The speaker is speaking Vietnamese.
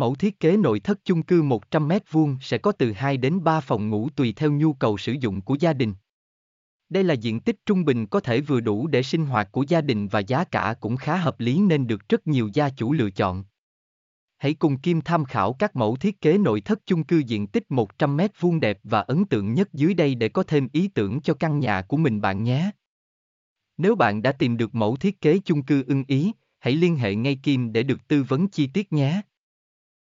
Mẫu thiết kế nội thất chung cư 100 m2 sẽ có từ 2 đến 3 phòng ngủ tùy theo nhu cầu sử dụng của gia đình. Đây là diện tích trung bình có thể vừa đủ để sinh hoạt của gia đình và giá cả cũng khá hợp lý nên được rất nhiều gia chủ lựa chọn. Hãy cùng Kim tham khảo các mẫu thiết kế nội thất chung cư diện tích 100 m2 đẹp và ấn tượng nhất dưới đây để có thêm ý tưởng cho căn nhà của mình bạn nhé. Nếu bạn đã tìm được mẫu thiết kế chung cư ưng ý, hãy liên hệ ngay Kim để được tư vấn chi tiết nhé.